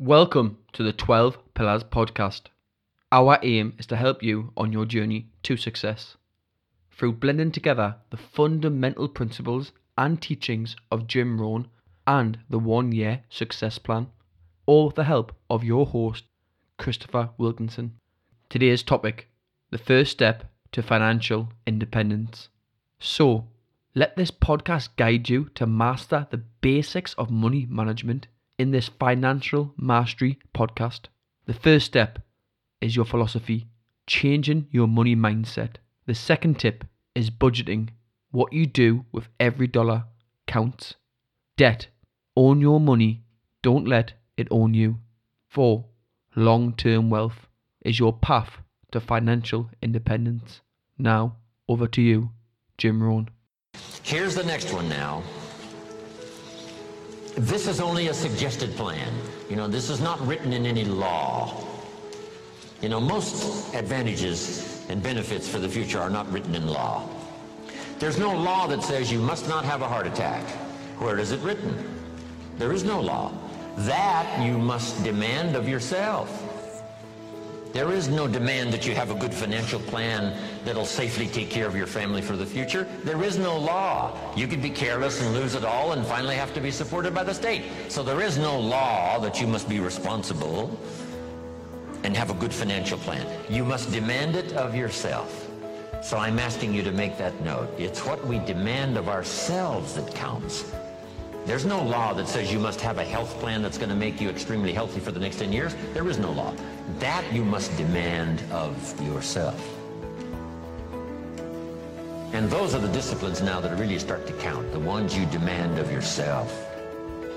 Welcome to the 12 Pillars podcast. Our aim is to help you on your journey to success through blending together the fundamental principles and teachings of Jim Rohn and the one year success plan, all with the help of your host, Christopher Wilkinson. Today's topic the first step to financial independence. So, let this podcast guide you to master the basics of money management in this financial mastery podcast. The first step is your philosophy, changing your money mindset. The second tip is budgeting. What you do with every dollar counts. Debt. Own your money. Don't let it own you. Four. Long term wealth is your path to financial independence. Now, over to you, Jim Rohn. Here's the next one now. This is only a suggested plan. You know, this is not written in any law. You know, most advantages and benefits for the future are not written in law. There's no law that says you must not have a heart attack. Where is it written? There is no law. That you must demand of yourself. There is no demand that you have a good financial plan that'll safely take care of your family for the future. There is no law. You could be careless and lose it all and finally have to be supported by the state. So there is no law that you must be responsible and have a good financial plan. You must demand it of yourself. So I'm asking you to make that note. It's what we demand of ourselves that counts. There's no law that says you must have a health plan that's going to make you extremely healthy for the next 10 years. There is no law. That you must demand of yourself. And those are the disciplines now that really start to count, the ones you demand of yourself.